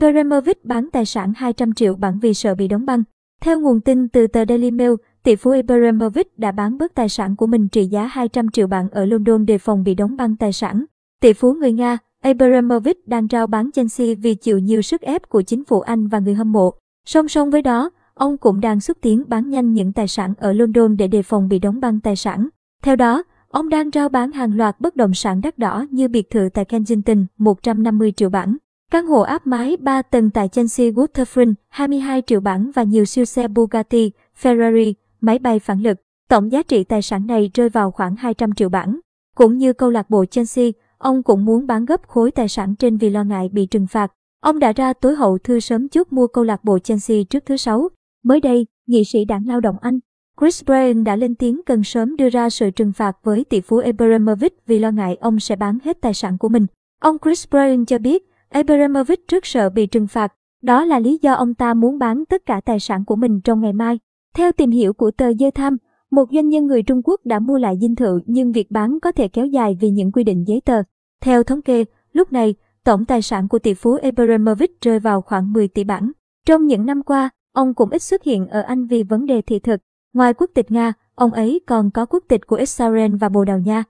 Abramovich bán tài sản 200 triệu bảng vì sợ bị đóng băng. Theo nguồn tin từ tờ Daily Mail, tỷ phú Abramovich đã bán bớt tài sản của mình trị giá 200 triệu bảng ở London đề phòng bị đóng băng tài sản. Tỷ phú người Nga, Abramovich đang rao bán Chelsea vì chịu nhiều sức ép của chính phủ Anh và người hâm mộ. Song song với đó, ông cũng đang xúc tiến bán nhanh những tài sản ở London để đề phòng bị đóng băng tài sản. Theo đó, ông đang rao bán hàng loạt bất động sản đắt đỏ như biệt thự tại Kensington 150 triệu bảng, căn hộ áp mái 3 tầng tại Chelsea Waterfront 22 triệu bảng và nhiều siêu xe Bugatti, Ferrari, máy bay phản lực. Tổng giá trị tài sản này rơi vào khoảng 200 triệu bảng. Cũng như câu lạc bộ Chelsea, ông cũng muốn bán gấp khối tài sản trên vì lo ngại bị trừng phạt. Ông đã ra tối hậu thư sớm chúc mua câu lạc bộ Chelsea trước thứ Sáu. Mới đây, nghị sĩ đảng lao động Anh Chris Bryan đã lên tiếng cần sớm đưa ra sự trừng phạt với tỷ phú Abramovich vì lo ngại ông sẽ bán hết tài sản của mình. Ông Chris Bryan cho biết Abramovich rất sợ bị trừng phạt, đó là lý do ông ta muốn bán tất cả tài sản của mình trong ngày mai. Theo tìm hiểu của tờ The Times, một doanh nhân người Trung Quốc đã mua lại dinh thự nhưng việc bán có thể kéo dài vì những quy định giấy tờ. Theo thống kê, lúc này, tổng tài sản của tỷ phú Abramovich rơi vào khoảng 10 tỷ bảng. Trong những năm qua, ông cũng ít xuất hiện ở Anh vì vấn đề thị thực. Ngoài quốc tịch Nga, ông ấy còn có quốc tịch của Israel và Bồ Đào Nha.